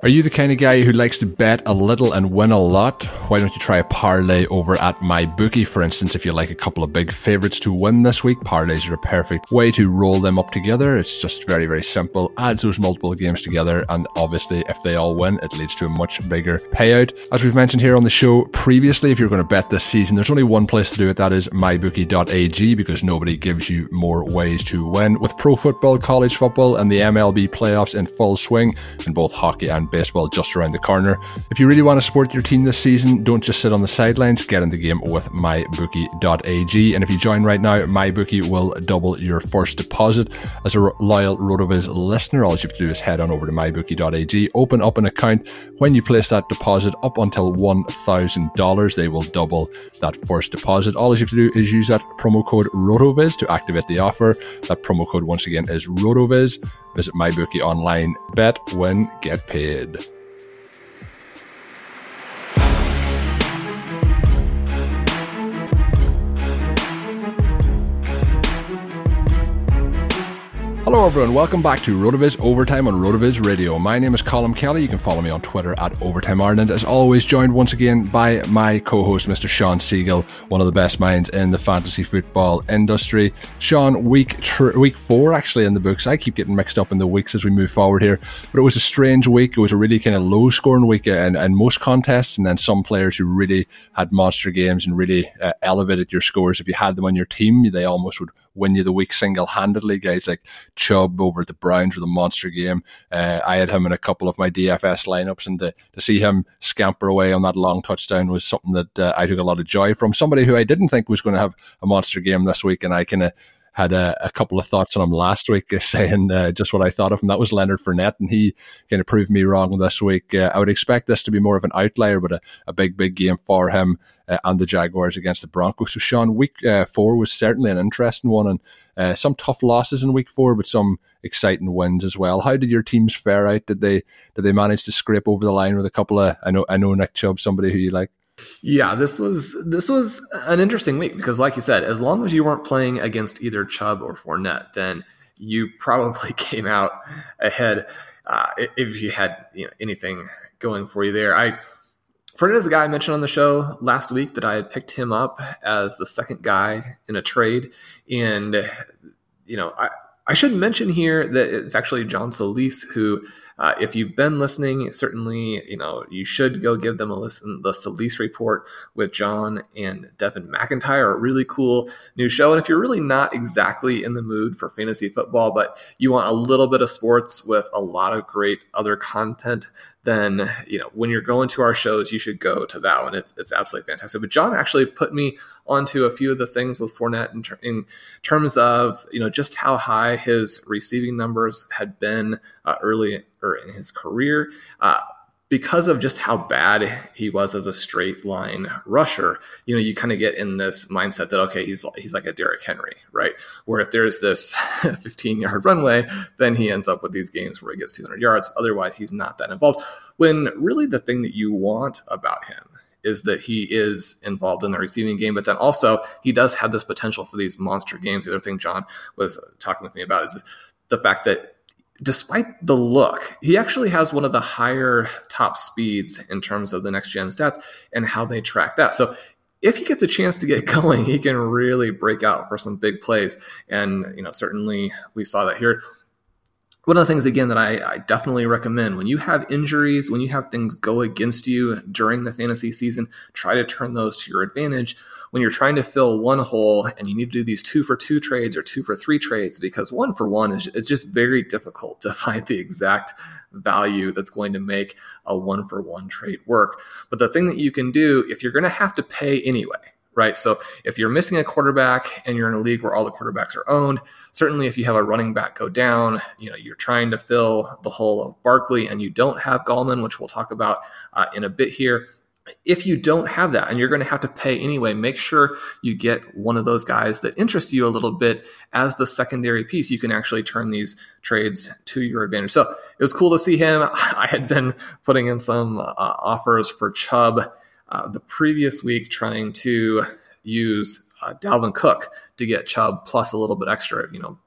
Are you the kind of guy who likes to bet a little and win a lot? Why don't you try a parlay over at MyBookie, for instance, if you like a couple of big favorites to win this week? Parlays are a perfect way to roll them up together. It's just very, very simple. Adds those multiple games together, and obviously, if they all win, it leads to a much bigger payout. As we've mentioned here on the show previously, if you're going to bet this season, there's only one place to do it. That is mybookie.ag because nobody gives you more ways to win. With pro football, college football, and the MLB playoffs in full swing, and both hockey and baseball just around the corner. If you really want to support your team this season, don't just sit on the sidelines, get in the game with mybookie.ag. And if you join right now, mybookie will double your first deposit. As a loyal RotoViz listener, all you have to do is head on over to mybookie.ag, open up an account. When you place that deposit up until $1,000, they will double that first deposit. All you have to do is use that promo code RotoViz to activate the offer. That promo code, once again, is RotoViz. Visit MyBookie online. Bet, win, get paid. Hello, everyone. Welcome back to RotoViz Overtime on RotoViz Radio. My name is Colm Kelly. You can follow me on Twitter at Overtime Ireland. As always, joined once again by my co-host, Mr. Shawn Siegele, one of the best minds in the fantasy football industry. Shawn, week tr- week four actually in the books. I keep getting mixed up in the weeks as we move forward here, but it was a strange week. It was a really kind of low-scoring week in, in most contests, and then some players who really had monster games and really uh, elevated your scores. If you had them on your team, they almost would win you the week single handedly. Guys like Chubb over at the Browns with a monster game. Uh, I had him in a couple of my DFS lineups, and to, to see him scamper away on that long touchdown was something that uh, I took a lot of joy from. Somebody who I didn't think was going to have a monster game this week, and I kind of had a, a, couple of thoughts on him last week, saying uh, just what I thought of him. That was Leonard Fournette, and he kind of proved me wrong this week. Uh, I would expect this to be more of an outlier, but a, a big, big game for him uh, and the Jaguars against the Broncos. So, Shawn, week uh, four was certainly an interesting one, and uh, some tough losses in week four, but some exciting wins as well. How did your teams fare out? Did they did they manage to scrape over the line with a couple of? I know I know Nick Chubb, somebody who you like. Yeah, this was this was an interesting week because, like you said, as long as you weren't playing against either Chubb or Fournette, then you probably came out ahead uh, if you had you know, anything going for you there. I Fournette is the guy I mentioned on the show last week that I had picked him up as the second guy in a trade, and you know I. I should mention here that it's actually John Solis who Uh, if you've been listening, certainly you know you should go give them a listen. The Solis Report with John and Devin McIntyre, a really cool new show. And if you're really not exactly in the mood for fantasy football, but you want a little bit of sports with a lot of great other content, then you know when you're going to our shows, you should go to that one. It's it's absolutely fantastic. But John actually put me onto a few of the things with Fournette in, ter- in terms of you know just how high his receiving numbers had been uh, early or in his career. Uh, because of just how bad he was as a straight line rusher, you know, you kind of get in this mindset that okay, he's he's like a Derrick Henry, right? Where if there's this 15 yard runway, then he ends up with these games where he gets 200 yards. Otherwise, he's not that involved. When really the thing that you want about him is that he is involved in the receiving game, but then also he does have this potential for these monster games. The other thing John was talking with me about is the fact that despite the look, he actually has one of the higher top speeds in terms of the next gen stats and how they track that. So if he gets a chance to get going, he can really break out for some big plays. And, you know, certainly we saw that here. One of the things, again, that I, I, definitely recommend when you have injuries, when you have things go against you during the fantasy season, try to turn those to your advantage when you're trying to fill one hole and you need to do these two for two trades or two for three trades because one for one is it's just very difficult to find the exact value that's going to make a one for one trade work. But the thing that you can do if you're going to have to pay anyway, right? So if you're missing a quarterback and you're in a league where all the quarterbacks are owned, certainly if you have a running back go down, you know, you're trying to fill the hole of Barkley and you don't have Gallman, which we'll talk about uh, in a bit here if you don't have that and you're going to have to pay anyway, make sure you get one of those guys that interests you a little bit as the secondary piece. You can actually turn these trades to your advantage. So it was cool to see him. I had been putting in some uh, offers for Chubb uh, the previous week, trying to use uh, Dalvin Cook to get Chubb plus a little bit extra, you know,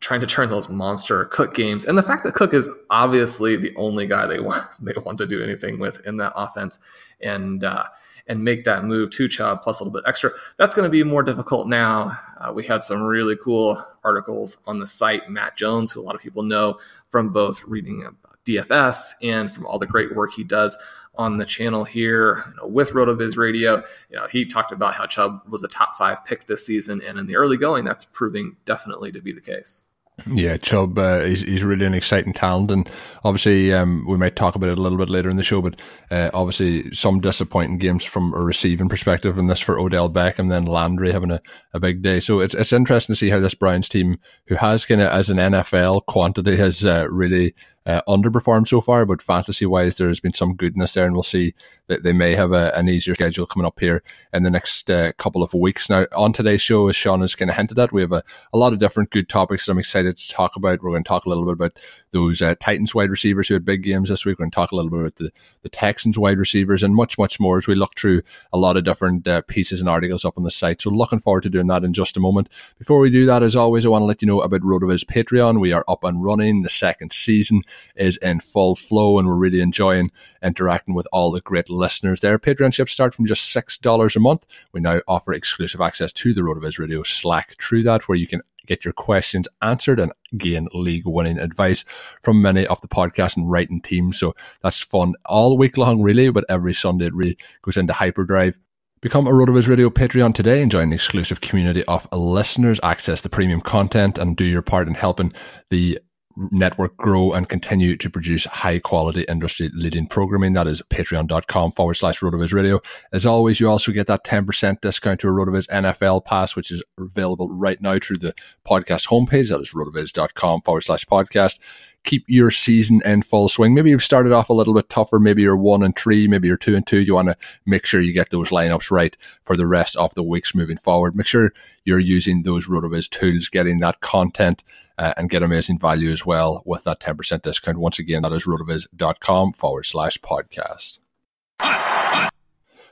trying to turn those monster Cook games. And the fact that Cook is obviously the only guy they want they want to do anything with in that offense and uh, and make that move to Chubb plus a little bit extra. That's going to be more difficult now. Uh, we had some really cool articles on the site. Matt Jones, who a lot of people know from both reading DFS and from all the great work he does on the channel here you know, with RotoViz Radio. You know, he talked about how Chubb was a top five pick this season, and in the early going, that's proving definitely to be the case. Yeah, Chubb, uh, he's, he's really an exciting talent. And obviously, um, we might talk about it a little bit later in the show, but uh, obviously, some disappointing games from a receiving perspective, and this for Odell Beckham, and then Landry having a, a big day. So it's it's interesting to see how this Browns team, who has kind of as an NFL quantity, has uh, really uh, underperformed so far, but fantasy wise, there has been some goodness there, and we'll see that they may have a, an easier schedule coming up here in the next uh, couple of weeks. Now, on today's show, as Shawn has kind of hinted at, we have a, a lot of different good topics that I'm excited to talk about. We're going to talk a little bit about those uh, Titans wide receivers who had big games this week. We're going to talk a little bit about the, the Texans wide receivers and much, much more as we look through a lot of different uh, pieces and articles up on the site. So, looking forward to doing that in just a moment. Before we do that, as always, I want to let you know about RotoViz Patreon. We are up and running. The second season is in full flow, and we're really enjoying interacting with all the great listeners there. Patreon ships start from just $6 a month. We now offer exclusive access to the RotoViz Radio Slack through that, where you can get your questions answered and gain league winning advice from many of the podcast and writing teams. So that's fun all week long, really, but every Sunday it really goes into hyperdrive. Become a RotoViz Radio Patreon today and join the exclusive community of listeners, access the premium content, and do your part in helping the network grow and continue to produce high quality industry leading programming. That is patreon.com forward slash rotoviz radio. As always, you also get that 10% discount to a rotoviz NFL pass, which is available right now through the podcast homepage. That is rotoviz.com forward slash podcast. Keep your season in full swing. Maybe you've started off a little bit tougher. Maybe you're one and three. Maybe you're two and two. You want to make sure you get those lineups right for the rest of the weeks moving forward. Make sure you're using those RotoViz tools, getting that content uh, and get amazing value as well with that 10% discount. Once again, that is rotoviz.com forward slash podcast.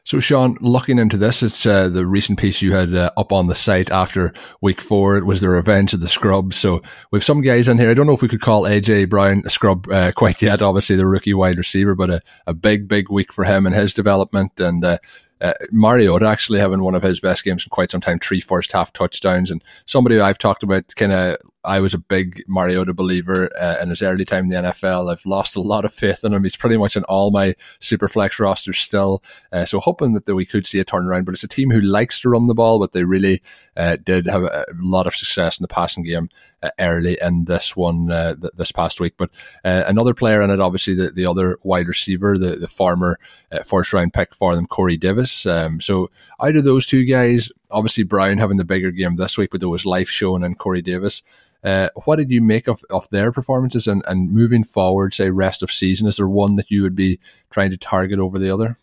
So, Shawn, looking into this, it's uh, the recent piece you had uh, up on the site after week four. It was the revenge of the scrubs. So, we have some guys in here. I don't know if we could call AJ Brown a scrub uh, quite yet, obviously, the rookie wide receiver, but a, a big, big week for him and his development. And uh, uh, Mariota actually having one of his best games in quite some time, three first half touchdowns, and somebody I've talked about kind of I was a big Mariota believer uh, in his early time in the NFL. I've lost a lot of faith in him. He's pretty much in all my super flex rosters still. Uh, so hoping that, that we could see a turnaround. But it's a team who likes to run the ball, but they really uh, did have a, a, lot of success in the passing game uh, early in this one uh, th- this past week. But uh, another player in it, obviously the, the other wide receiver, the, the former first round pick for them, Corey Davis. Um, so out of those two guys, obviously Brown having the bigger game this week, but there was life shown in Corey Davis. Uh, what did you make of, of their performances and, and moving forward, say rest of season? Is there one that you would be trying to target over the other?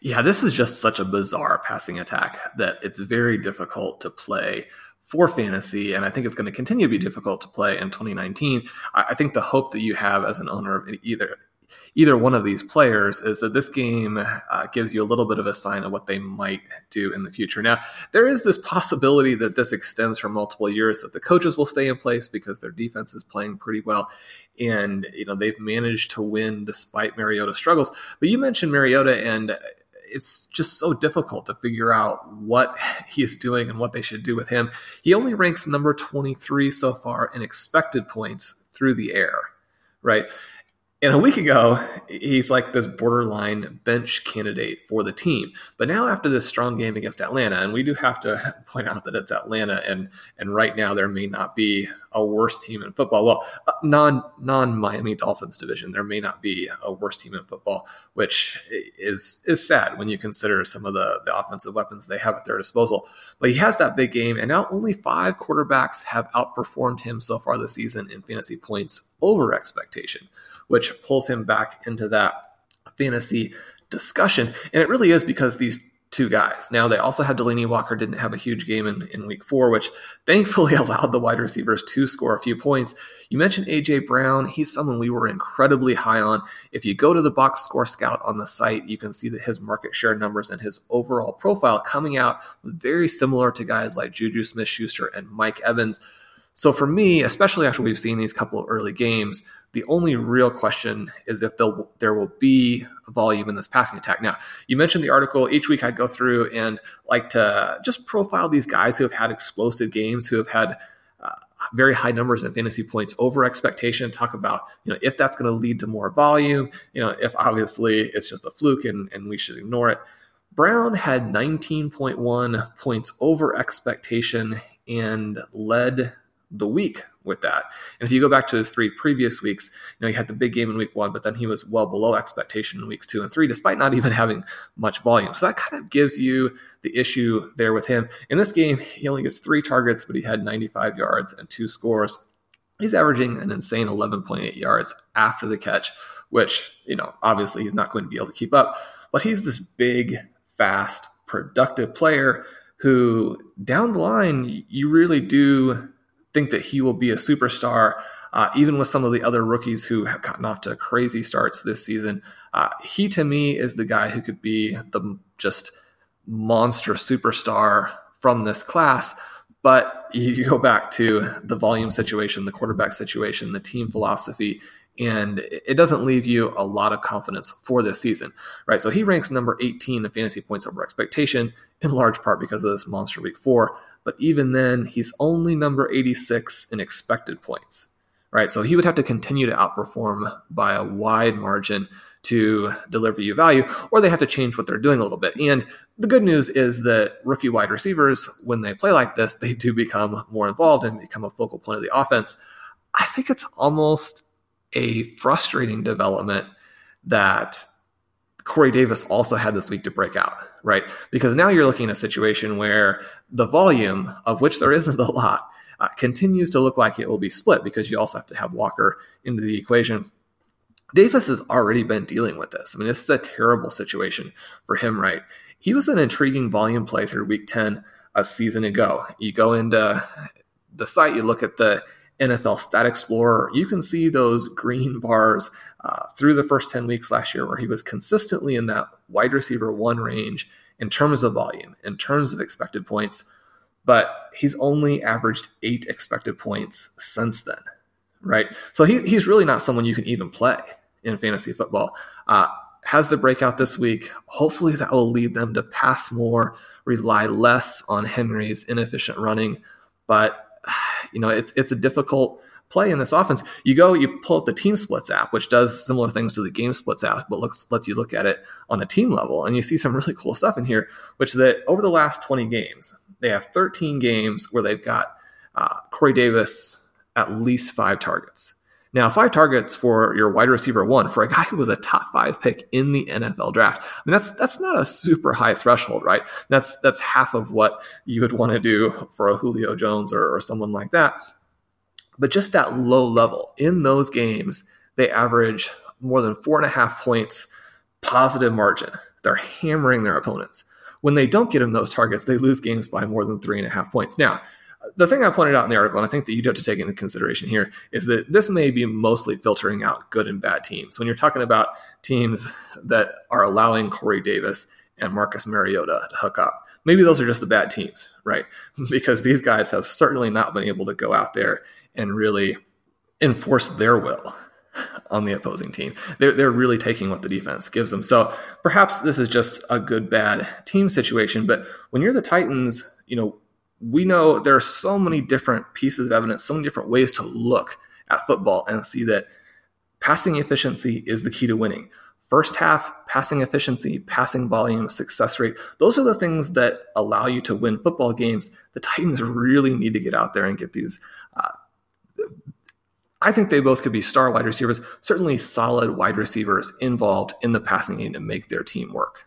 Yeah, this is just such a bizarre passing attack that it's very difficult to play for fantasy, and I think it's going to continue to be difficult to play in 2019. I, think the hope that you have as an owner of either either one of these players is that this game uh, gives you a little bit of a sign of what they might do in the future. Now, there is this possibility that this extends for multiple years, that the coaches will stay in place because their defense is playing pretty well. And, you know, they've managed to win despite Mariota's struggles. But you mentioned Mariota, and it's just so difficult to figure out what he is doing and what they should do with him. He only ranks number 23 so far in expected points through the air, right? And a week ago, he's like this borderline bench candidate for the team. But now, after this strong game against Atlanta, and we do have to point out that it's Atlanta, and and right now there may not be a worse team in football. Well, uh, non non Miami Dolphins division, there may not be a worse team in football, which is is sad when you consider some of the the offensive weapons they have at their disposal. But he has that big game, and now only five quarterbacks have outperformed him so far this season in fantasy points over expectation which pulls him back into that fantasy discussion. And it really is because these two guys. Now they also had Delanie Walker didn't have a huge game in, in week four, which thankfully allowed the wide receivers to score a few points. You mentioned AJ Brown. He's someone we were incredibly high on. If you go to the box score scout on the site, you can see that his market share numbers and his overall profile coming out very similar to guys like Juju Smith Schuster and Mike Evans. So for me, especially after we've seen these couple of early games, the only real question is if there will be volume in this passing attack. Now, you mentioned the article. Each week I go through and like to just profile these guys who have had explosive games, who have had uh, very high numbers in fantasy points over expectation. Talk about you know if that's going to lead to more volume. You know if obviously it's just a fluke and, and we should ignore it. Brown had 19.1 points over expectation and led the week with that. And if you go back to his three previous weeks, you know, he had the big game in week one, but then he was well below expectation in weeks two and three, despite not even having much volume. So that kind of gives you the issue there with him. In this game, he only gets three targets, but he had 95 yards and two scores. He's averaging an insane 11.8 yards after the catch, which, you know, obviously he's not going to be able to keep up. But he's this big, fast, productive player who down the line, you really do think that he will be a superstar, uh, even with some of the other rookies who have gotten off to crazy starts this season. Uh, he, to me, is the guy who could be the just monster superstar from this class. But you go back to the volume situation, the quarterback situation, the team philosophy, and it doesn't leave you a lot of confidence for this season, right? So he ranks number 18 in fantasy points over expectation, in large part because of this monster week four. But even then, he's only number 86 in expected points, right? So he would have to continue to outperform by a wide margin to deliver you value, or they have to change what they're doing a little bit. And the good news is that rookie wide receivers, when they play like this, they do become more involved and become a focal point of the offense. I think it's almost a frustrating development that Corey Davis also had this week to break out, right? Because now you're looking at a situation where the volume, of which there isn't a lot, uh, continues to look like it will be split because you also have to have Walker into the equation. Davis has already been dealing with this. I mean, this is a terrible situation for him, right? He was an intriguing volume play through week 10 a season ago. You go into the site, you look at the NFL Stat Explorer, you can see those green bars uh, through the first 10 weeks last year where he was consistently in that wide receiver one range in terms of volume, in terms of expected points, but he's only averaged eight expected points since then, right? So he, he's really not someone you can even play in fantasy football. Uh, has the breakout this week. Hopefully, that will lead them to pass more, rely less on Henry's inefficient running. But You know, it's it's a difficult play in this offense. You go, you pull up the team splits app, which does similar things to the game splits app, but looks lets you look at it on a team level, and you see some really cool stuff in here. Which is that over the last 20 games, they have 13 games where they've got uh, Corey Davis at least five targets. Now, five targets for your wide receiver one for a guy who was a top five pick in the NFL draft. I mean, that's that's not a super high threshold, right? That's that's half of what you would want to do for a Julio Jones or, or someone like that. But just that low level in those games, they average more than four and a half points positive margin. They're hammering their opponents. When they don't get them those targets, they lose games by more than three and a half points. Now, the thing I pointed out in the article, and I think that you do have to take into consideration here, is that this may be mostly filtering out good and bad teams. When you're talking about teams that are allowing Corey Davis and Marcus Mariota to hook up, maybe those are just the bad teams, right? because these guys have certainly not been able to go out there and really enforce their will on the opposing team. They're, they're really taking what the defense gives them. So perhaps this is just a good bad team situation. But when you're the Titans, you know, we know there are so many different pieces of evidence, so many different ways to look at football and see that passing efficiency is the key to winning. First half, passing efficiency, passing volume, success rate, those are the things that allow you to win football games. The Titans really need to get out there and get these. Uh, I think they both could be star wide receivers, certainly solid wide receivers involved in the passing game to make their team work.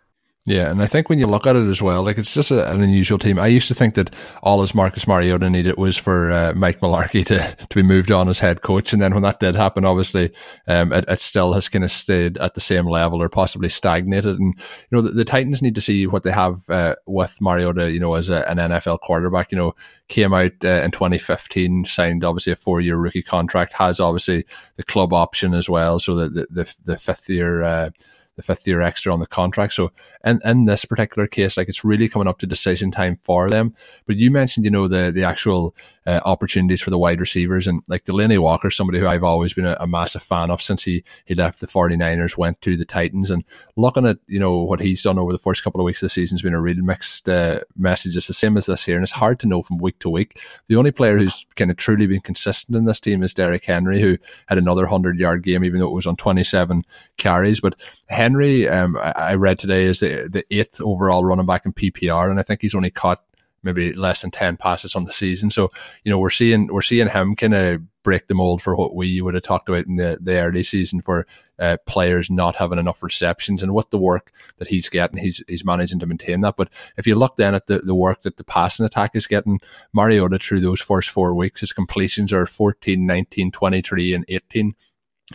Yeah, and I think when you look at it as well, like it's just a, an unusual team. I used to think that all as Marcus Mariota needed was for uh, Mike Mularkey to, to be moved on as head coach, and then when that did happen, obviously, um, it, it, still has kind of stayed at the same level or possibly stagnated. And you know, the, the Titans need to see what they have uh, with Mariota. You know, as a, an NFL quarterback, you know, came out uh, in 2015, signed obviously a four year rookie contract, has obviously the club option as well, so the, the, the fifth year uh, the fifth year extra on the contract. So in, in this particular case, like it's really coming up to decision time for them. But you mentioned, you know, the the actual uh, opportunities for the wide receivers and like Delanie Walker, somebody who I've always been a, a, massive fan of since he, he left the 49ers, went to the Titans and looking at, you know, what he's done over the first couple of weeks of the season has been a really mixed uh, message. It's the same as this here. And it's hard to know from week to week. The only player who's kind of truly been consistent in this team is Derrick Henry, who had another 100 yard game, even though it was on 27 carries. But Henry, um, I, I read today, is the, the eighth overall running back in PPR. And I think he's only caught maybe less than 10 passes on the season. So, you know, we're seeing, we're seeing him kind of break the mold for what we would have talked about in the, the early season for uh, players not having enough receptions and with the work that he's getting, he's, he's managing to maintain that. But if you look then at the, the work that the passing attack is getting, Mariota through those first four weeks, his completions are 14, 19, 23 and 18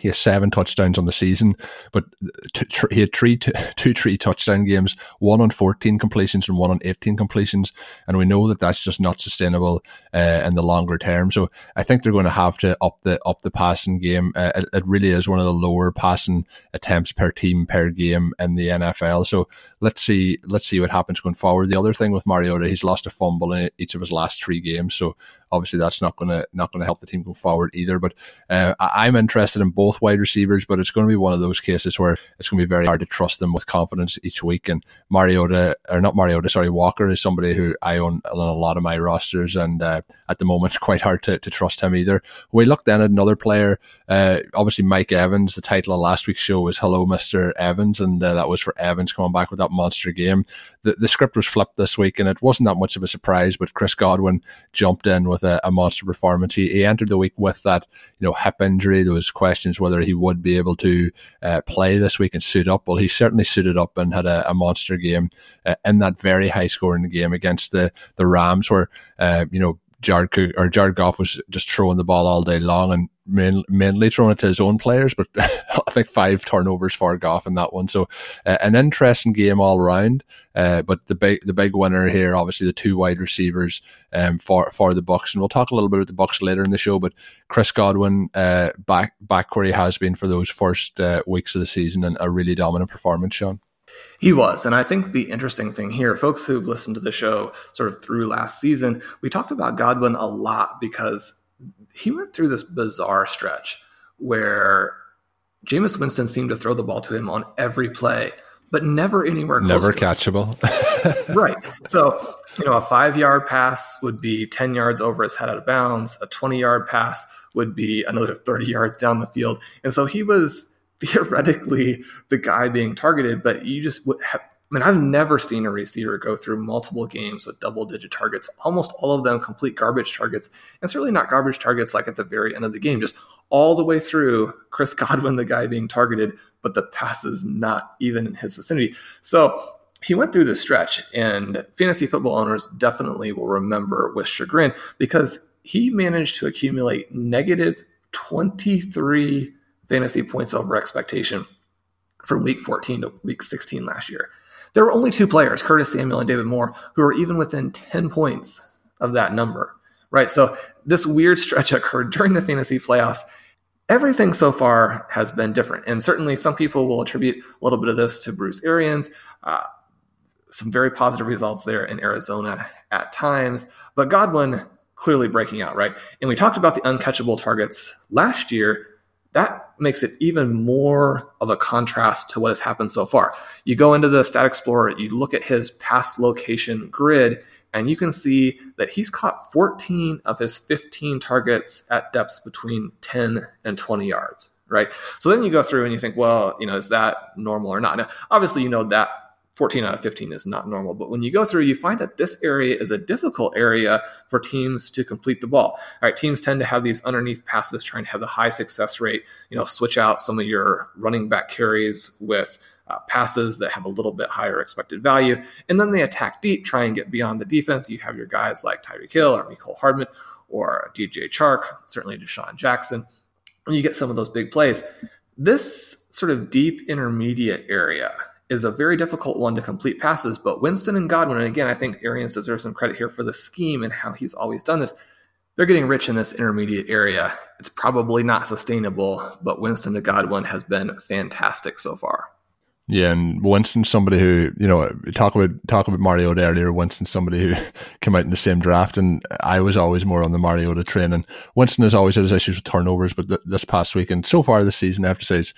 he has seven touchdowns on the season, but he had three, two, three touchdown games, one on 14 completions and one on 18 completions. And we know that that's just not sustainable uh, in the longer term. So I think they're going to have to up the, up the passing game. Uh, it, it, really is one of the lower passing attempts per team per game in the NFL. So let's see, let's see what happens going forward. The other thing with Mariota, he's lost a fumble in each of his last three games. So obviously that's not going to, not going to help the team go forward either. But uh, I'm interested in both wide receivers, but it's going to be one of those cases where it's going to be very hard to trust them with confidence each week. And Mariota, or not Mariota, sorry, Walker is somebody who I own on a lot of my rosters, and uh, at the moment, quite hard to, to trust him either. We looked then at another player, uh, obviously Mike Evans. The title of last week's show was "Hello, Mister Evans," and uh, that was for Evans coming back with that monster game. The the script was flipped this week, and it wasn't that much of a surprise. But Chris Godwin jumped in with a, a monster performance. He, he entered the week with that you know hip injury. There was questions whether he would be able to uh, play this week and suit up. Well, he certainly suited up and had a, a monster game uh, in that very high scoring game against the the Rams, where uh, you know Jared or Jared Goff was just throwing the ball all day long and main, mainly throwing it to his own players, but I think five turnovers for Goff in that one. So uh, an interesting game all around. Uh, but the big the big winner here, obviously the two wide receivers um, for for the Bucs, and we'll talk a little bit about the Bucs later in the show. But Chris Godwin uh, back back where he has been for those first uh, weeks of the season and a really dominant performance, Shawn. He was. And I think the interesting thing here, folks who've listened to the show sort of through last season, we talked about Godwin a lot because he went through this bizarre stretch where Jameis Winston seemed to throw the ball to him on every play, but never anywhere close. Never catchable. right. So, you know, a five yard pass would be 10 yards over his head out of bounds. A 20 yard pass would be another 30 yards down the field. And so he was theoretically the guy being targeted, but you just would have. I mean, I've never seen a receiver go through multiple games with double digit targets, almost all of them complete garbage targets. And certainly not garbage targets like at the very end of the game, just all the way through Chris Godwin, the guy being targeted, but the pass is not even in his vicinity. So he went through this stretch, and fantasy football owners definitely will remember with chagrin because he managed to accumulate negative 23 fantasy points over expectation from week 14 to week 16 last year. There were only two players, Curtis Samuel and David Moore, who were even within 10 points of that number, right? So this weird stretch occurred during the fantasy playoffs everything so far has been different. And certainly some people will attribute a little bit of this to Bruce Arians. Uh, some very positive results there in Arizona at times, but Godwin clearly breaking out, right? And we talked about the uncatchable targets last year. That makes it even more of a contrast to what has happened so far. You go into the Stat Explorer, you look at his pass location grid, and you can see that he's caught 14 of his 15 targets at depths between 10 and 20 yards, right? So then you go through and you think, well, you know, is that normal or not? Now, obviously, you know that 14 out of 15 is not normal. But when you go through, you find that this area is a difficult area for teams to complete the ball. All right, teams tend to have these underneath passes, trying to have the high success rate, you know, switch out some of your running back carries with uh, passes that have a little bit higher expected value. And then they attack deep, try and get beyond the defense. You have your guys like Tyreek Hill or Mecole Hardman or DJ Chark, certainly DeSean Jackson. And you get some of those big plays. This sort of deep intermediate area is a very difficult one to complete passes, but Winston and Godwin, and again, I think Arians deserves some credit here for the scheme and how he's always done this. They're getting rich in this intermediate area. It's probably not sustainable, but Winston and Godwin has been fantastic so far. Yeah, and Winston's somebody who you know talk about talk about Mariota earlier. Winston's somebody who came out in the same draft, and I was always more on the Mariota train. And Winston has always had his issues with turnovers, but th- this past week and so far this season, I have to say, it's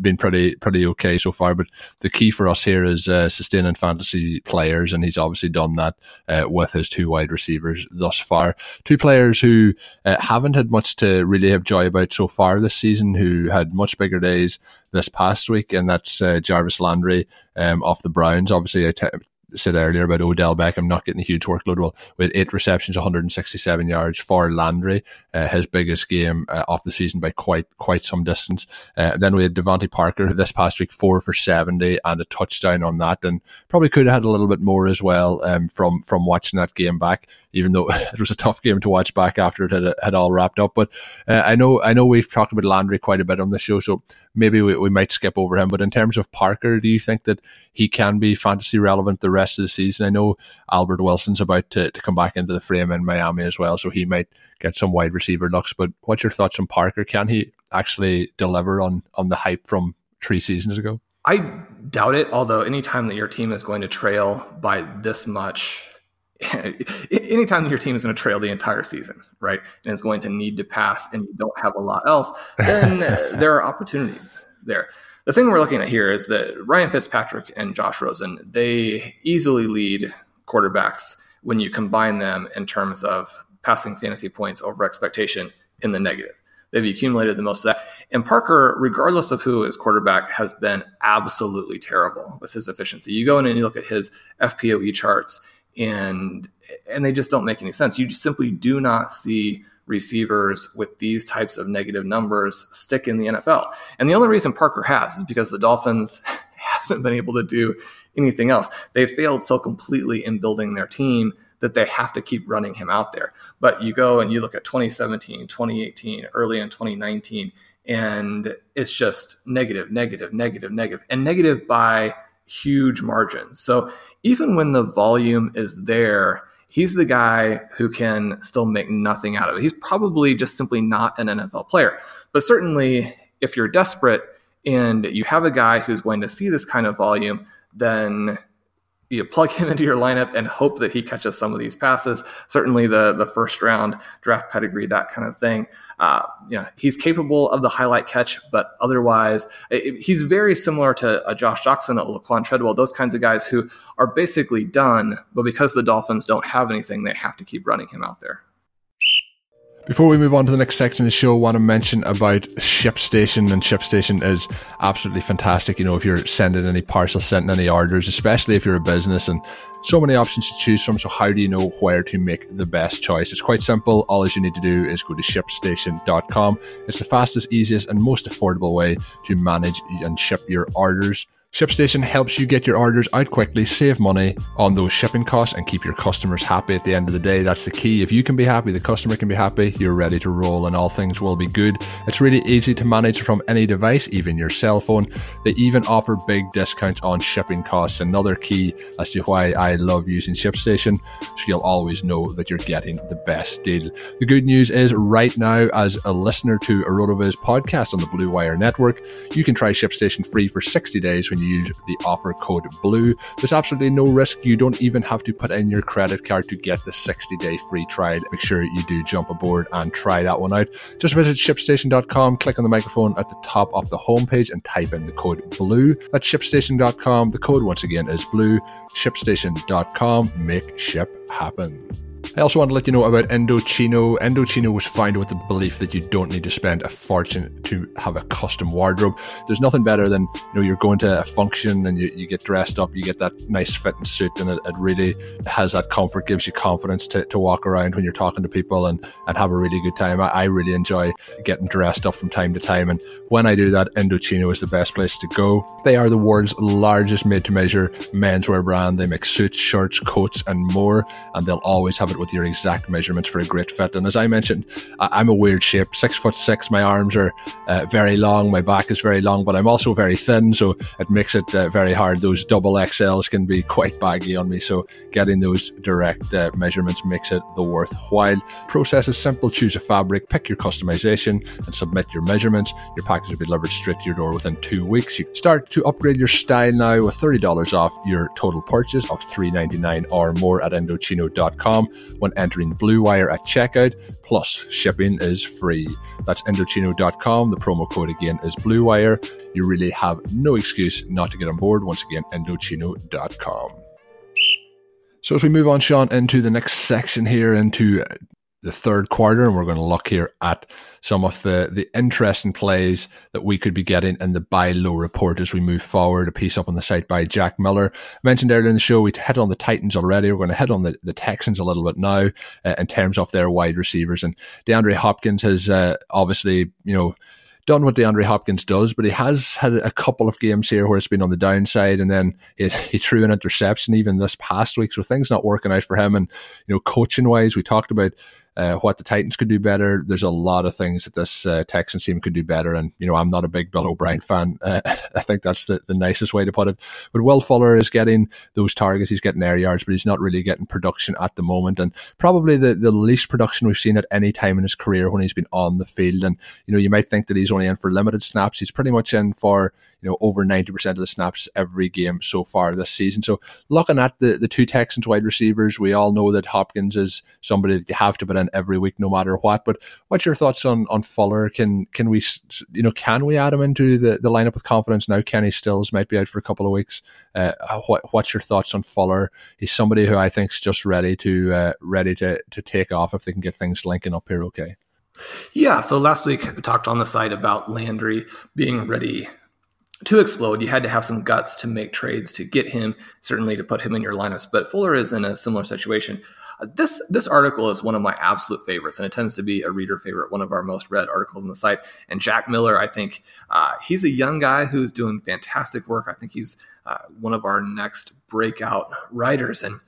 been pretty pretty okay so far. But the key for us here is uh, sustaining fantasy players, and he's obviously done that uh, with his two wide receivers thus far. Two players who uh, haven't had much to really have joy about so far this season, who had much bigger days this past week, and that's uh, Jarvis Landry um, off the Browns. Obviously, I t- said earlier about Odell Beckham not getting a huge workload. Well, with eight receptions, 167 yards for Landry, uh, his biggest game uh, of the season by quite quite some distance. Uh, then we had DeVante Parker this past week, four for 70 and a touchdown on that, and probably could have had a little bit more as well um, from from watching that game back even though it was a tough game to watch back after it had, had all wrapped up. But uh, I know I know we've talked about Landry quite a bit on the show, so maybe we, we might skip over him. But in terms of Parker, do you think that he can be fantasy relevant the rest of the season? I know Albert Wilson's about to, to come back into the frame in Miami as well, so he might get some wide receiver looks. But what's your thoughts on Parker? Can he actually deliver on on the hype from three seasons ago? I doubt it. Although anytime that your team is going to trail by this much anytime your team is going to trail the entire season, right, and is going to need to pass, and you don't have a lot else, then there are opportunities there. The thing we're looking at here is that Ryan Fitzpatrick and Josh Rosen they easily lead quarterbacks when you combine them in terms of passing fantasy points over expectation in the negative. They've accumulated the most of that. And Parker, regardless of who is quarterback, has been absolutely terrible with his efficiency. You go in and you look at his FPOE charts, and and they just don't make any sense. You just simply do not see receivers with these types of negative numbers stick in the NFL. And the only reason Parker has is because the Dolphins haven't been able to do anything else. They've failed so completely in building their team that they have to keep running him out there. But you go and you look at 2017, 2018, early in 2019, and it's just negative, negative, negative, negative, and negative by huge margins. So even when the volume is there, he's the guy who can still make nothing out of it. He's probably just simply not an NFL player. But certainly, if you're desperate and you have a guy who's going to see this kind of volume, then you plug him into your lineup and hope that he catches some of these passes. Certainly, the the first round draft pedigree, that kind of thing. Uh, you know, he's capable of the highlight catch, but otherwise, it, he's very similar to a Josh Jackson, a Laquan Treadwell, those kinds of guys who are basically done. But because the Dolphins don't have anything, they have to keep running him out there. Before we move on to the next section of the show, I want to mention about ShipStation. And ShipStation is absolutely fantastic. You know, if you're sending any parcels, sending any orders, especially if you're a business and so many options to choose from. So, how do you know where to make the best choice? It's quite simple. All you need to do is go to shipstation.com. It's the fastest, easiest, and most affordable way to manage and ship your orders. ShipStation helps you get your orders out quickly, save money on those shipping costs, and keep your customers happy at the end of the day. That's the key. If you can be happy, the customer can be happy, you're ready to roll, and all things will be good. It's really easy to manage from any device, even your cell phone. They even offer big discounts on shipping costs. Another key as to why I love using ShipStation, so you'll always know that you're getting the best deal. The good news is, right now, as a listener to a RotoViz podcast on the Blue Wire Network, you can try ShipStation free for 60 days when you use the offer code BLUE. There's absolutely no risk. You don't even have to put in your credit card to get the 60 day free trial. Make sure you do jump aboard and try that one out. Just visit shipstation.com, click on the microphone at the top of the homepage, and type in the code BLUE. That's shipstation.com. The code once again is BLUE. Shipstation.com. Make ship happen. I also want to let you know about Indochino. Indochino was founded with the belief that you don't need to spend a fortune to have a custom wardrobe. There's nothing better than you know you're going to a function and you, you get dressed up, you get that nice fitting suit, and it, it really has that comfort, gives you confidence to, to walk around when you're talking to people and, and have a really good time. I, I really enjoy getting dressed up from time to time, and when I do that, Indochino is the best place to go. They are the world's largest made-to-measure menswear brand. They make suits, shirts, coats, and more, and they'll always have it with your exact measurements for a great fit. And as I mentioned, I- am a weird shape, six foot six. My arms are uh, very long, my back is very long, but I'm also very thin, so it makes it uh, very hard. Those double XLs can be quite baggy on me, so getting those direct uh, measurements makes it the worthwhile. Process is simple: choose a fabric, pick your customization, and submit your measurements. Your package will be delivered straight to your door within two weeks. You start to upgrade your style now with thirty dollars off your total purchase of three ninety nine or more at Indochino.com when entering Blue Wire at checkout, plus shipping is free. That's Indochino.com. The promo code again is Blue Wire. You really have no excuse not to get on board. Once again, Indochino.com. So as we move on, Shawn, into the next section here, into the third quarter, and we're going to look here at some of the the interesting plays that we could be getting in the buy low report as we move forward. A piece up on the site by Jack Miller. I mentioned earlier in the show we hit on the Titans already. We're going to hit on the, the Texans a little bit now uh, in terms of their wide receivers. And DeAndre Hopkins has uh, obviously, you know, done what DeAndre Hopkins does, but he has had a couple of games here where it's been on the downside, and then he, he threw an interception even this past week. So things not working out for him. And you know, coaching wise, we talked about uh, what the Titans could do better. There's a lot of things that this uh, Texans team could do better. And, you know, I'm not a big Bill O'Brien fan. Uh, I think that's the, the nicest way to put it. But Will Fuller is getting those targets. He's getting air yards, but he's not really getting production at the moment. And probably the, the least production we've seen at any time in his career when he's been on the field. And, you know, you might think that he's only in for limited snaps. He's pretty much in for, you know, over 90% of the snaps every game so far this season. So looking at the, the two Texans wide receivers, we all know that Hopkins is somebody that you have to put in every week, no matter what. But what's your thoughts on, on Fuller? Can, can we, you know, can we add him into the, the lineup with confidence now? Kenny Stills might be out for a couple of weeks. Uh, what, what's your thoughts on Fuller? He's somebody who I think is just ready to, uh, ready to, to take off if they can get things linking up here. Okay. Yeah. So last week we talked on the site about Landry being ready to explode, you had to have some guts to make trades to get him, certainly to put him in your lineups. But Fuller is in a similar situation. Uh, this this article is one of my absolute favorites, and it tends to be a reader favorite, one of our most read articles on the site. And Jack Miller, I think uh, he's a young guy who's doing fantastic work. I think he's uh, one of our next breakout writers, and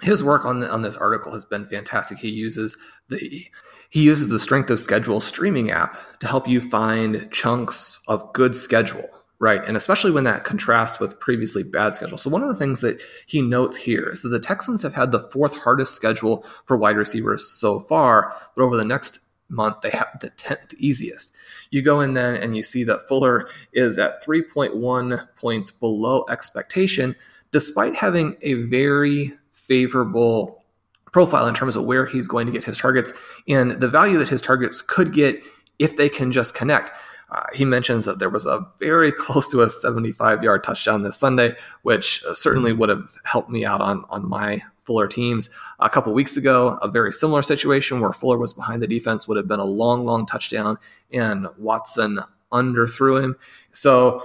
his work on the, on this article has been fantastic. He uses the he uses the strength of schedule streaming app to help you find chunks of good schedule Right. And especially when that contrasts with previously bad schedule. So one of the things that he notes here is that the Texans have had the fourth hardest schedule for wide receivers so far, but over the next month they have the 10th easiest. You go in then and you see that Fuller is at 3.1 points below expectation despite having a very favorable profile in terms of where he's going to get his targets and the value that his targets could get if they can just connect. Uh, he mentions that there was a very close to a 75 yard touchdown this Sunday, which uh, certainly would have helped me out on, on my Fuller teams. A couple weeks ago, a very similar situation where Fuller was behind the defense would have been a long, long touchdown, and Watson underthrew him. So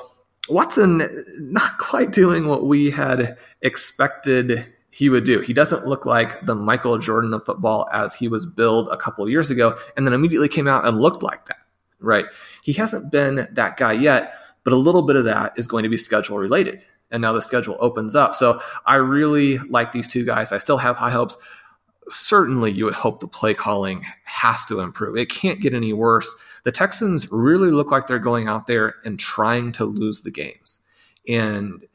Watson not quite doing what we had expected he would do. He doesn't look like the Michael Jordan of football as he was billed a couple years ago, and then immediately came out and looked like that. Right? He hasn't been that guy yet, but a little bit of that is going to be schedule related and now the schedule opens up. So I really like these two guys. I still have high hopes. Certainly, you would hope the play calling has to improve. It can't get any worse. The Texans really look like they're going out there and trying to lose the games. And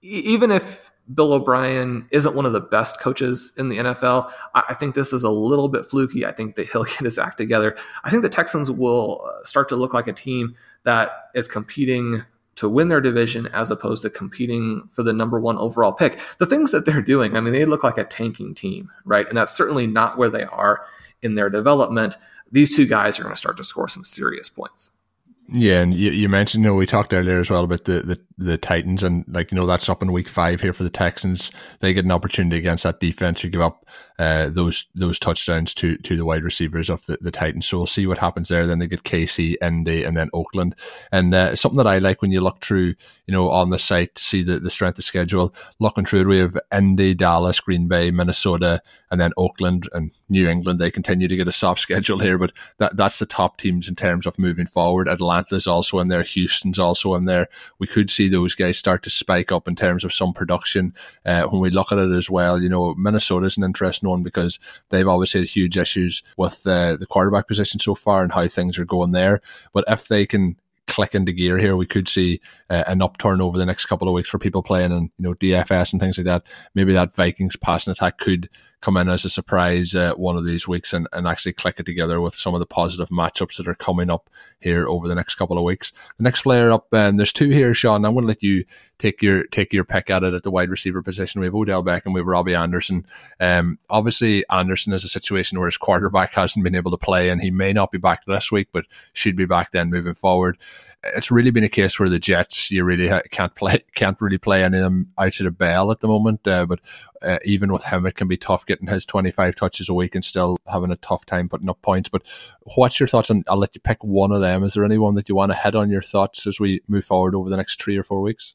even if Bill O'Brien isn't one of the best coaches in the NFL. I think this is a little bit fluky. I think that he'll get his act together. I think the Texans will uh, start to look like a team that is competing to win their division as opposed to competing for the number one overall pick. The things that they're doing, I mean, they look like a tanking team, right? And that's certainly not where they are in their development. These two guys are going to start to score some serious points. Yeah, and you, you, mentioned, you know, we talked earlier as well about the, the, the Titans, and like you know, that's up in week five here for the Texans. They get an opportunity against that defense to give up uh, those those touchdowns to to the wide receivers of the, the Titans. So we'll see what happens there. Then they get KC, Indy, and then Oakland. And uh, something that I like when you look through, you know, on the site to see the, the strength of schedule. Looking through we have Indy, Dallas, Green Bay, Minnesota, and then Oakland and New England. They continue to get a soft schedule here, but that that's the top teams in terms of moving forward. Atlanta's also in there, Houston's also in there. We could see those guys start to spike up in terms of some production uh, when we look at it as well. You know, Minnesota's an interesting one because they've obviously had huge issues with uh, the quarterback position so far and how things are going there. But if they can click into gear here, we could see uh, an upturn over the next couple of weeks for people playing and you know DFS and things like that. Maybe that Vikings passing attack could come in as a surprise uh, one of these weeks and, and actually click it together with some of the positive matchups that are coming up here over the next couple of weeks. The next player up, and um, there's two here, Shawn. I'm going to let you take your take your pick at it at the wide receiver position. We have Odell Beckham, and we have Robbie Anderson. Um, obviously, Anderson is a situation where his quarterback hasn't been able to play, and he may not be back this week, but should be back then moving forward it's really been a case where the Jets you really can't play can't really play any of them out of the bell at the moment. Uh, but uh, even with him, it can be tough getting his twenty five touches a week and still having a tough time putting up points. But what's your thoughts And I'll let you pick one of them. Is there anyone that you want to head on your thoughts as we move forward over the next three or four weeks?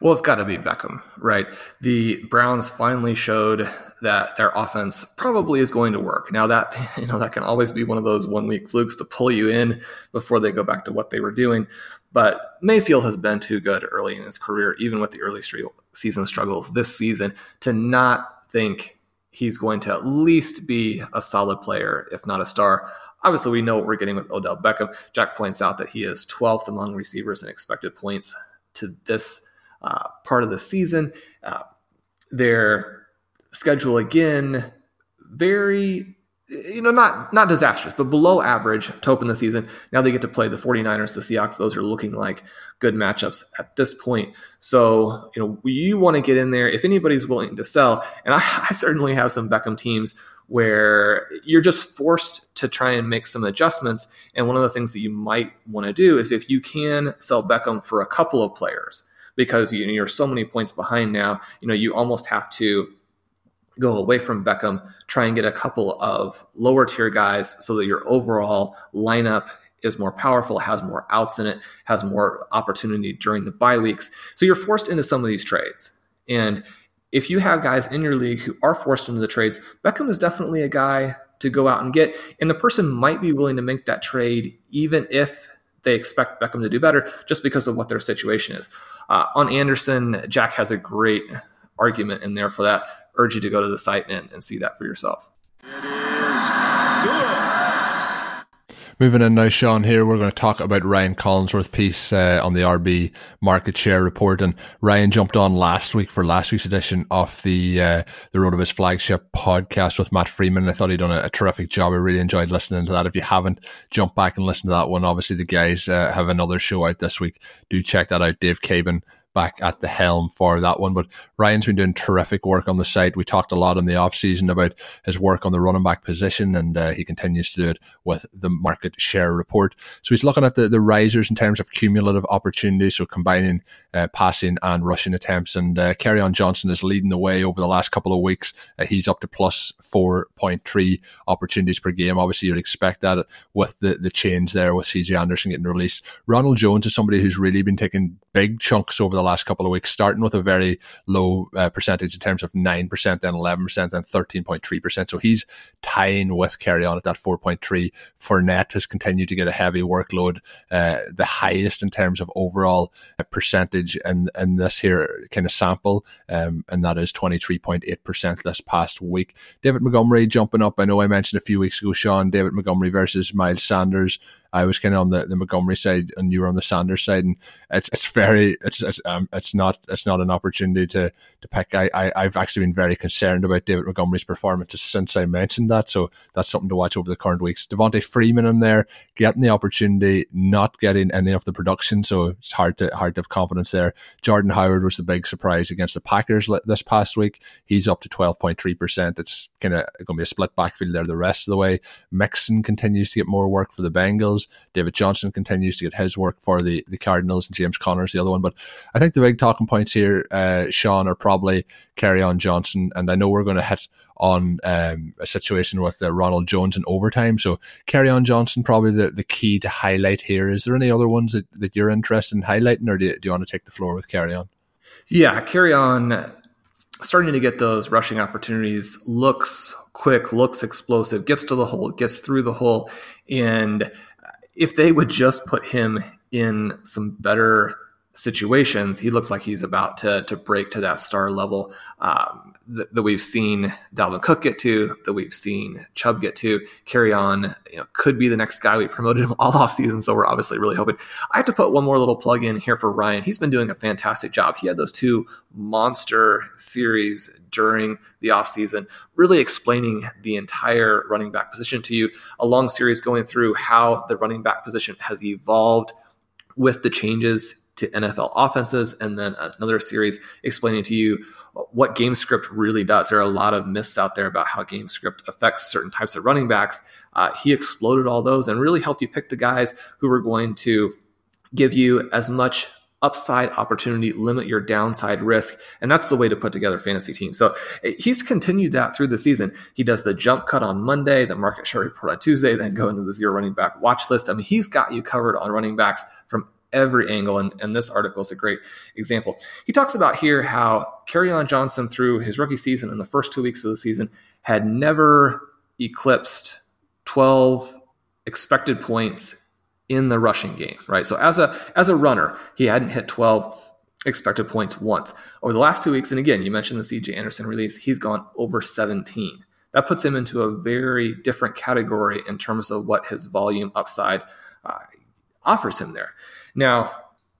Well, it's got to be Beckham, right? The Browns finally showed that their offense probably is going to work. Now that you know that can always be one of those one week flukes to pull you in before they go back to what they were doing. But Mayfield has been too good early in his career, even with the early season struggles this season, to not think he's going to at least be a solid player, if not a star. Obviously, we know what we're getting with Odell Beckham. Jack points out that he is 12th among receivers in expected points to this uh, part of the season. Uh, their schedule again, very you know, not not disastrous, but below average to open the season. Now they get to play the 49ers, the Seahawks. Those are looking like good matchups at this point. So, you know, you want to get in there if anybody's willing to sell. And I, I certainly have some Beckham teams where you're just forced to try and make some adjustments. And one of the things that you might want to do is if you can sell Beckham for a couple of players, because you know, you're so many points behind now, you know, you almost have to go away from Beckham, try and get a couple of lower tier guys so that your overall lineup is more powerful, has more outs in it, has more opportunity during the bye weeks. So you're forced into some of these trades. And if you have guys in your league who are forced into the trades, Beckham is definitely a guy to go out and get. And the person might be willing to make that trade even if they expect Beckham to do better just because of what their situation is. Uh, on Anderson, Jack has a great argument in there for that. Urge you to go to the site and, and see that for yourself. Moving in now, Shawn. Here we're going to talk about Ryan Collinsworth piece uh, on the RB market share report, and Ryan jumped on last week for last week's edition of the uh, the his flagship podcast with Matt Freeman. I thought he'd done a, a, terrific job. I really enjoyed listening to that. If you haven't, jump back and listen to that one. Obviously, the guys uh, have another show out this week. Do check that out. Dave Caban back at the helm for that one. But Ryan's been doing terrific work on the site. We talked a lot in the off season about his work on the running back position, and uh, he continues to do it with the market share report. So he's looking at the, the risers in terms of cumulative opportunities, so combining uh, passing and rushing attempts. And uh, on Johnson is leading the way over the last couple of weeks. Uh, he's up to plus 4.3 opportunities per game. Obviously, you'd expect that with the, the change there with CJ Anderson getting released. Ronald Jones is somebody who's really been taking big chunks over the last couple of weeks, starting with a very low uh, percentage in terms of 9%, then 11%, then 13.3%. So he's tying with Kerryon at that 4.3. Fournette has continued to get a heavy workload, uh, the highest in terms of overall uh, percentage in, in this here kind of sample, um, and that is 23.8% this past week. David Montgomery jumping up. I know I mentioned a few weeks ago, Shawn, David Montgomery versus Miles Sanders. I was kind of on the, the Montgomery side and you were on the Sanders side, and it's it's very it's it's um, it's not it's not an opportunity to to pick. I, I I've actually been very concerned about David Montgomery's performance since I mentioned that, so that's something to watch over the current weeks. Devonta Freeman in there getting the opportunity, not getting any of the production, so it's hard to hard to have confidence there. Jordan Howard was the big surprise against the Packers this past week. He's up to twelve point three percent. It's kind of going to be a split backfield there the rest of the way. Mixon continues to get more work for the Bengals. David Johnson continues to get his work for the, the Cardinals, and James Conner's the other one. But I think the big talking points here, uh, Shawn, are probably Kerryon Johnson. And I know we're going to hit on um, a situation with uh, Ronald Jones in overtime. So Kerryon Johnson, probably the, the key to highlight here. Is there any other ones that, that you're interested in highlighting, or do you, do you want to take the floor with Kerryon? Yeah, Kerryon starting to get those rushing opportunities, looks quick, looks explosive, gets to the hole, gets through the hole. And if they would just put him in some better situations, he looks like he's about to to break to that star level um, that, that, we've seen Dalvin Cook get to, that we've seen Chubb get to. Kerryon, you know, could be the next guy we promoted him all off season. So we're obviously really hoping. I have to put one more little plug in here for Ryan. He's been doing a fantastic job. He had those two monster series during the off season, really explaining the entire running back position to you. A long series going through how the running back position has evolved with the changes to NFL offenses, and then another series explaining to you what game script really does. There are a lot of myths out there about how game script affects certain types of running backs. Uh, he exploded all those and really helped you pick the guys who were going to give you as much upside opportunity, limit your downside risk. And that's the way to put together fantasy teams. So he's continued that through the season. He does the jump cut on Monday, the market share report on Tuesday, then go into the zero running back watch list. I mean, he's got you covered on running backs from every angle. And, and this article is a great example. He talks about here how Kerryon Johnson, through his rookie season and the first two weeks of the season, had never eclipsed 12 expected points in the rushing game, right? So as a as a runner, he hadn't hit 12 expected points once. Over the last two weeks, and again, you mentioned the CJ Anderson release, he's gone over 17. That puts him into a very different category in terms of what his volume upside uh, offers him there. Now,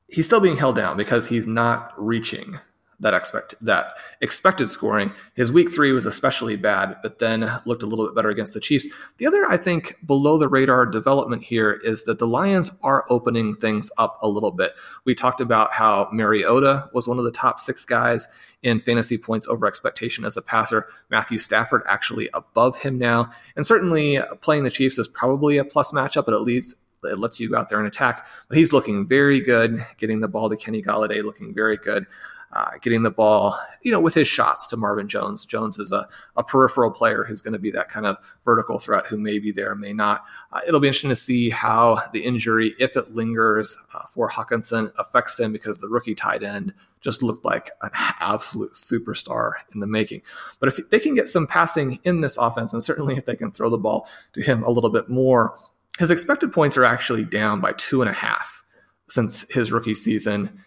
he's still being held down because he's not reaching that expect that expected scoring. His week three was especially bad, but then looked a little bit better against the Chiefs. The other, I think, below the radar development here is that the Lions are opening things up a little bit. We talked about how Mariota was one of the top six guys in fantasy points over expectation as a passer. Matthew Stafford actually above him now, and certainly playing the Chiefs is probably a plus matchup, but at least it lets you go out there and attack. But he's looking very good, getting the ball to Kenny Golladay, looking very good. Uh, getting the ball, you know, with his shots to Marvin Jones. Jones is a, a peripheral player who's going to be that kind of vertical threat who may be there, may not. Uh, it'll be interesting to see how the injury, if it lingers uh, for Hockenson, affects them because the rookie tight end just looked like an absolute superstar in the making. But if they can get some passing in this offense, and certainly if they can throw the ball to him a little bit more, his expected points are actually down by two and a half since his rookie season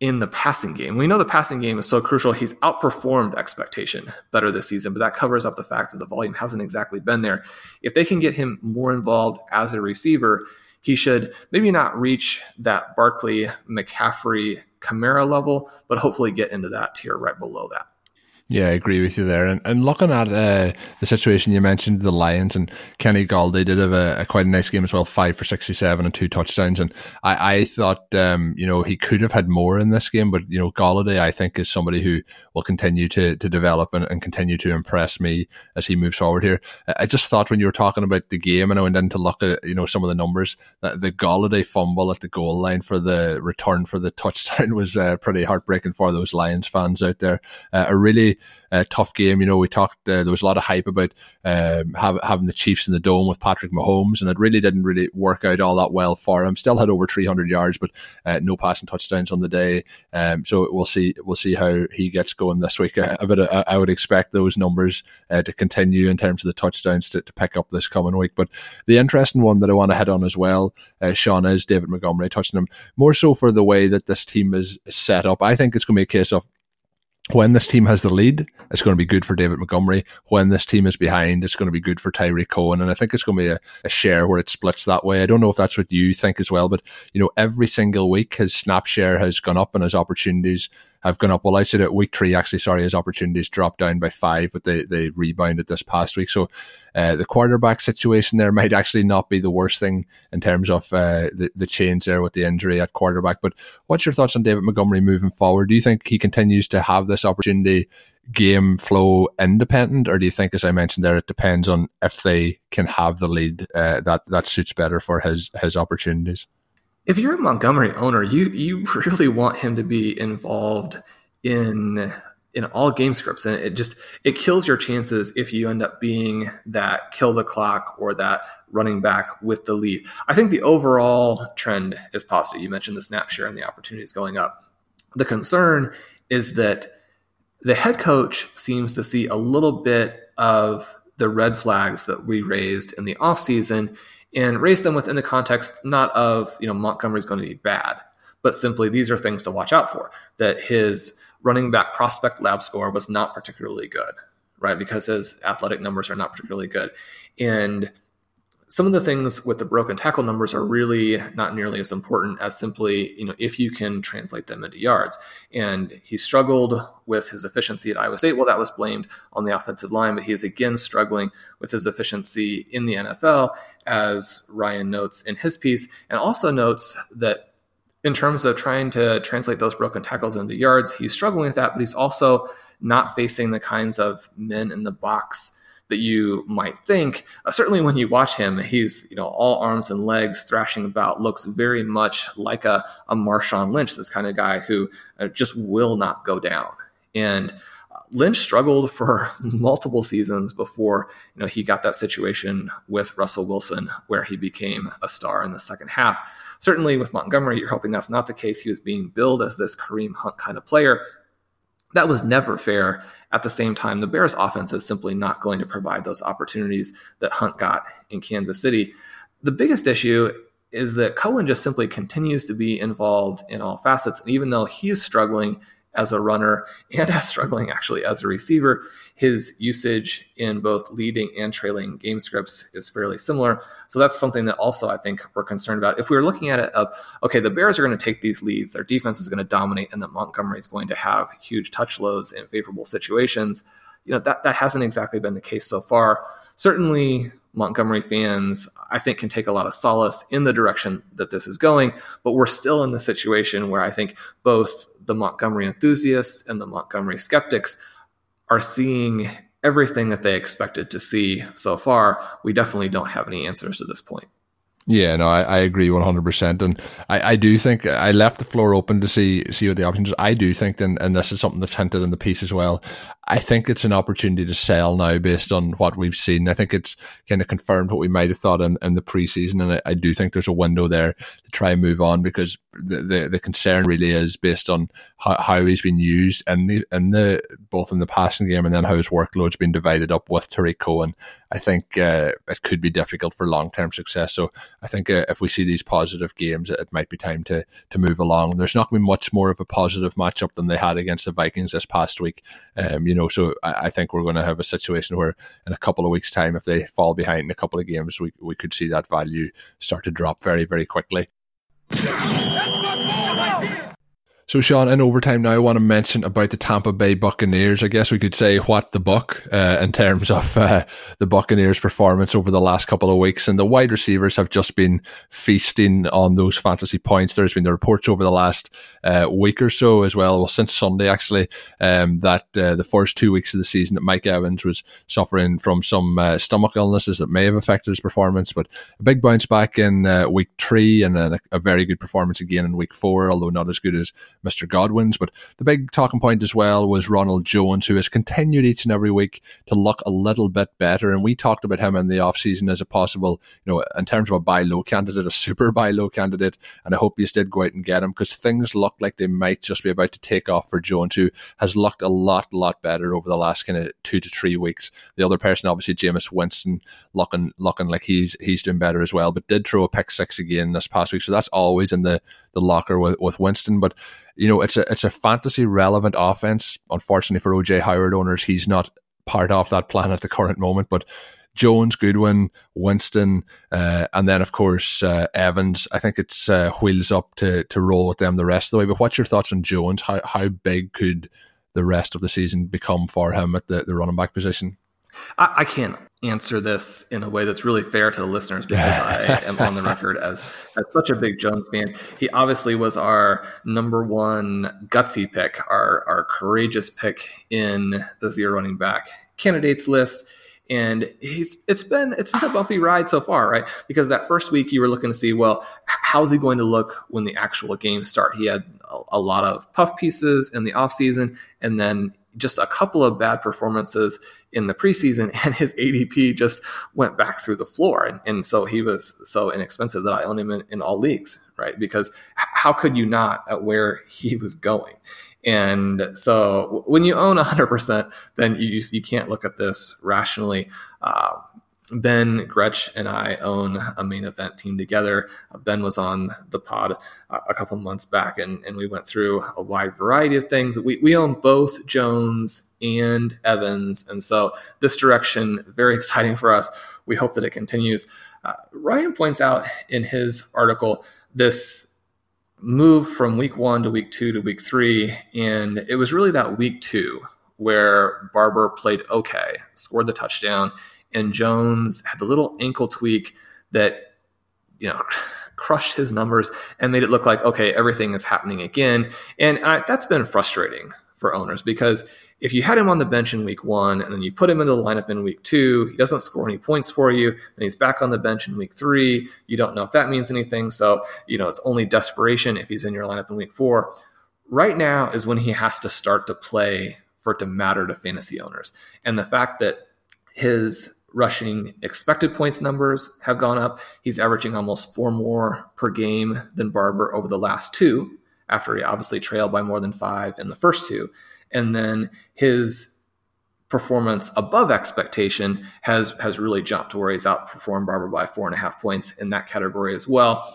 in the passing game. We know the passing game is so crucial. He's outperformed expectation better this season, but that covers up the fact that the volume hasn't exactly been there. If they can get him more involved as a receiver, he should maybe not reach that Barkley, McCaffrey, Kamara level, but hopefully get into that tier right below that. Yeah, I agree with you there. And, and looking at uh, the situation you mentioned, the Lions and Kenny Golladay did have a, a, quite a nice game as well, five for sixty-seven and two touchdowns. And I, I thought, um, you know, he could have had more in this game, but you know, Golladay, I think, is somebody who will continue to to develop and, and continue to impress me as he moves forward here. I just thought when you were talking about the game, and I went in to look at you know some of the numbers, that the Golladay fumble at the goal line for the return for the touchdown was uh, pretty heartbreaking for those Lions fans out there. Uh, a really uh, tough game. You know, we talked. Uh, there was a lot of hype about um, have, having the Chiefs in the dome with Patrick Mahomes, and it really didn't really work out all that well for him. Still had over 300 yards, but uh, no passing touchdowns on the day. Um, so we'll see. We'll see how he gets going this week. I, I, I would expect those numbers uh, to continue in terms of the touchdowns to, to, pick up this coming week. But the interesting one that I want to hit on as well, uh, Shawn, is David Montgomery touching him more so for the way that this team is set up. I think it's going to be a case of when this team has the lead, it's going to be good for David Montgomery. When this team is behind, it's going to be good for Tarik Cohen. And I think it's going to be a, a, share where it splits that way. I don't know if that's what you think as well, but you know, every single week his snap share has gone up and his opportunities have gone up. Well, I said at week three, actually, sorry, his opportunities dropped down by five, but they, they rebounded this past week. So uh, the quarterback situation there might actually not be the worst thing in terms of uh, the, the change there with the injury at quarterback. But what's your thoughts on David Montgomery moving forward? Do you think he continues to have this opportunity? game flow independent, or do you think, as I mentioned there, it depends on if they can have the lead uh, that that suits better for his his opportunities? If you're a Montgomery owner, you you really want him to be involved in in all game scripts, and it just it kills your chances if you end up being that kill the clock or that running back with the lead. I think the overall trend is positive. You mentioned the snap share and the opportunities going up. The concern is that the head coach seems to see a little bit of the red flags that we raised in the offseason and raise them within the context not of you know Montgomery's going to be bad, but simply these are things to watch out for. That his running back prospect lab score was not particularly good, right? Because his athletic numbers are not particularly good, and some of the things with the broken tackle numbers are really not nearly as important as simply, you know, if you can translate them into yards. And he struggled with his efficiency at Iowa State. Well, that was blamed on the offensive line, but he is again struggling with his efficiency in the NFL, as Ryan notes in his piece, and also notes that in terms of trying to translate those broken tackles into yards, he's struggling with that, but he's also not facing the kinds of men in the box that you might think. Uh, certainly, when you watch him, he's you know all arms and legs, thrashing about, looks very much like a, a Marshawn Lynch, this kind of guy who uh, just will not go down. And uh, Lynch struggled for multiple seasons before you know he got that situation with Russell Wilson, where he became a star in the second half. Certainly, with Montgomery, you're hoping that's not the case. He was being billed as this Kareem Hunt kind of player. That was never fair. At the same time, the Bears offense is simply not going to provide those opportunities that Hunt got in Kansas City. The biggest issue is that Cohen just simply continues to be involved in all facets. And even though he's struggling as a runner and as struggling actually as a receiver, his usage in both leading and trailing game scripts is fairly similar. So that's something that also I think we're concerned about. If we were looking at it of, okay, the Bears are going to take these leads, their defense is going to dominate, and that Montgomery is going to have huge touch loads in favorable situations, you know, that, that hasn't exactly been the case so far. Certainly, Montgomery fans, I think, can take a lot of solace in the direction that this is going. But we're still in the situation where I think both the Montgomery enthusiasts and the Montgomery skeptics are seeing everything that they expected to see so far. We definitely don't have any answers to this point. Yeah, no, I, I agree one hundred percent, and I, I do think I left the floor open to see see what the options. I do think, and, and this is something that's hinted in the piece as well. I think it's an opportunity to sell now based on what we've seen. I think it's kind of confirmed what we might have thought in, in the preseason, and I, I do think there's a window there try and move on because the, the, the concern really is based on how, how he's been used and the in the both in the passing game and then how his workload's been divided up with Tarik Cohen. I think uh, it could be difficult for long term success. So I think uh, if we see these positive games, it might be time to to move along. There's not going to be much more of a positive matchup than they had against the Vikings this past week. Um, you know, so I, I think we're going to have a situation where in a couple of weeks' time, if they fall behind in a couple of games, we we could see that value start to drop very very quickly. Ah! So, Shawn, in overtime now, I want to mention about the Tampa Bay Buccaneers. I guess we could say what the buck uh, in terms of uh, the Buccaneers' performance over the last couple of weeks. And the wide receivers have just been feasting on those fantasy points. There's been the reports over the last uh, week or so as well, well, since Sunday actually, um, that uh, the first two weeks of the season that Mike Evans was suffering from some uh, stomach illnesses that may have affected his performance. But a big bounce back in uh, week three and a, a very good performance again in week four, although not as good as Mr. Godwin's. But the big talking point as well was Ronald Jones, who has continued each and every week to look a little bit better. And we talked about him in the offseason as a possible, you know, in terms of a buy low candidate, a super buy low candidate. And I hope you did go out and get him because things look like they might just be about to take off for Jones, who has looked a lot, lot better over the last kind of two to three weeks. The other person, obviously, Jameis Winston, looking looking like he's he's doing better as well, but did throw a pick six again this past week. So that's always in the the locker with, with Winston. But you know, it's a it's a fantasy relevant offense. Unfortunately for OJ Howard owners, he's not part of that plan at the current moment. But Jones, Godwin, Winston, uh, and then of course uh, Evans. I think it's uh, wheels up to to roll with them the rest of the way. But what's your thoughts on Jones? How how big could the rest of the season become for him at the, the running back position? I, I can't answer this in a way that's really fair to the listeners because I am on the record as as such a big Jones fan. He obviously was our number one gutsy pick, our our courageous pick in the zero running back candidates list. And he's it's been it's been a bumpy ride so far, right? Because that first week you were looking to see, well, how's he going to look when the actual games start? He had a, a lot of puff pieces in the offseason, and then just a couple of bad performances in the preseason and his ADP just went back through the floor. And, and so he was so inexpensive that I own him in, in all leagues, right? Because how could you not at where he was going? And so when you own 100%, then you, you can't look at this rationally. Uh, Ben Gretch and I own a main event team together. Uh, ben was on the pod uh, a couple months back, and, and we went through a wide variety of things. We, we own both Jones and Evans, and so this direction very exciting for us. We hope that it continues. Uh, Ryan points out in his article this move from week one to week two to week three, and it was really that week two where Barber played okay, scored the touchdown and Jones had the little ankle tweak that you know crushed his numbers and made it look like okay everything is happening again. And I, that's been frustrating for owners because if you had him on the bench in week one and then you put him into the lineup in week two he doesn't score any points for you. And he's back on the bench in week three. You don't know if that means anything. So you know it's only desperation if he's in your lineup in week four. Right now is when he has to start to play for it to matter to fantasy owners. And the fact that his rushing expected points numbers have gone up. He's averaging almost four more per game than Barber over the last two, after he obviously trailed by more than five in the first two. And then his performance above expectation has has really jumped where he's outperformed Barber by four and a half points in that category as well.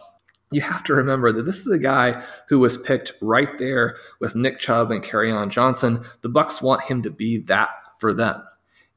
You have to remember that this is a guy who was picked right there with Nick Chubb and Kerryon Johnson. The Bucks want him to be that for them.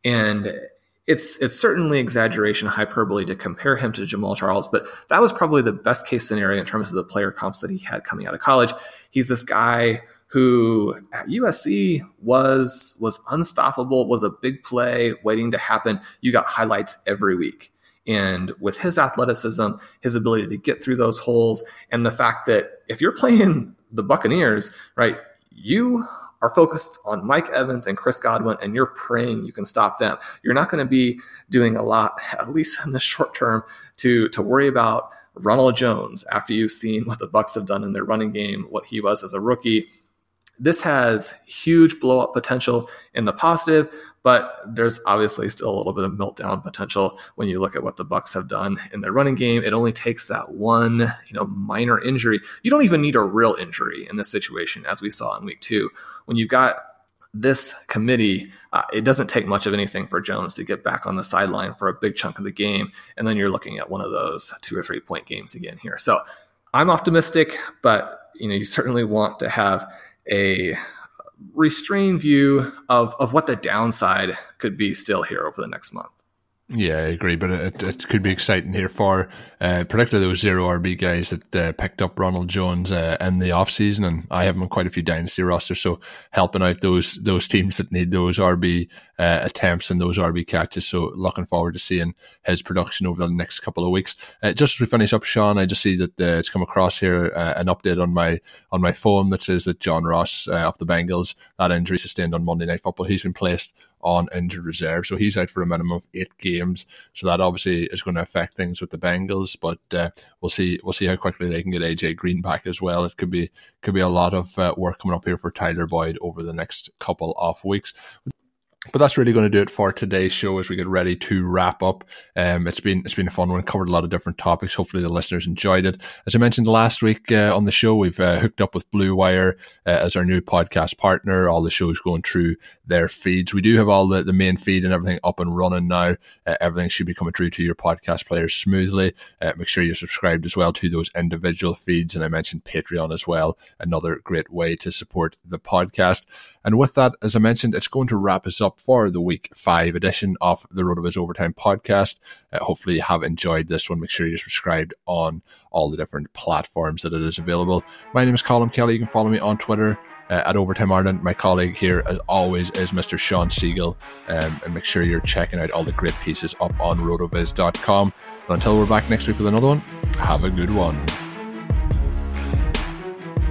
And it's it's certainly exaggeration, hyperbole to compare him to Jamaal Charles, but that was probably the best case scenario in terms of the player comps that he had coming out of college. He's this guy who at USC was was unstoppable, was a big play waiting to happen. You got highlights every week. And with his athleticism, his ability to get through those holes, and the fact that if you're playing the Buccaneers, right, you are focused on Mike Evans and Chris Godwin, and you're praying you can stop them. You're not going to be doing a lot, at least in the short term, to to worry about Ronald Jones after you've seen what the Bucks have done in their running game, what he was as a rookie. This has huge blow up potential in the positive, but there's obviously still a little bit of meltdown potential when you look at what the Bucks have done in their running game. It only takes that one, you know, minor injury. You don't even need a real injury in this situation, as we saw in week two. When you've got this committee, uh, it doesn't take much of anything for Jones to get back on the sideline for a big chunk of the game, and then you're looking at one of those two or three point games again here. So I'm optimistic, but you know, you certainly want to have a restrained view of, of what the downside could be still here over the next month. Yeah, I agree, but it, it could be exciting here for uh, particularly those zero RB guys that uh, picked up Ronald Jones uh, in the off season, and I have him on quite a few dynasty rosters, so helping out those those teams that need those RB uh, attempts and those RB catches. So looking forward to seeing his production over the next couple of weeks. Uh, just as we finish up, Shawn, I just see that uh, it's come across here an update on my on my phone that says that John Ross of the Bengals that injury sustained on Monday Night Football, he's been placed on injured reserve. So he's out for a minimum of eight games. So that obviously is going to affect things with the Bengals. But uh, we'll see. We'll see how quickly they can get AJ Green back as well. It could be could be a lot of uh, work coming up here for Tyler Boyd over the next couple of weeks. But that's really going to do it for today's show as we get ready to wrap up. Um, it's been it's been a fun one. Covered a lot of different topics. Hopefully the listeners enjoyed it. As I mentioned last week uh, on the show, we've uh, hooked up with Blue Wire uh, as our new podcast partner. All the shows going through their feeds. We do have all the, the main feed and everything up and running now. Uh, everything should be coming through to your podcast players smoothly. Uh, make sure you're subscribed as well to those individual feeds. And I mentioned Patreon as well. Another great way to support the podcast. And with that, as I mentioned, it's going to wrap us up for the week five edition of the RotoViz Overtime podcast. Uh, hopefully, you have enjoyed this one. Make sure you're subscribed on all the different platforms that it is available. My name is Colm Kelly. You can follow me on Twitter. Uh, at Overtime Ireland. My colleague here, as always, is Mr. Shawn Siegele. Um, and make sure you're checking out all the great pieces up on rotoviz.com. But until we're back next week with another one, have a good one.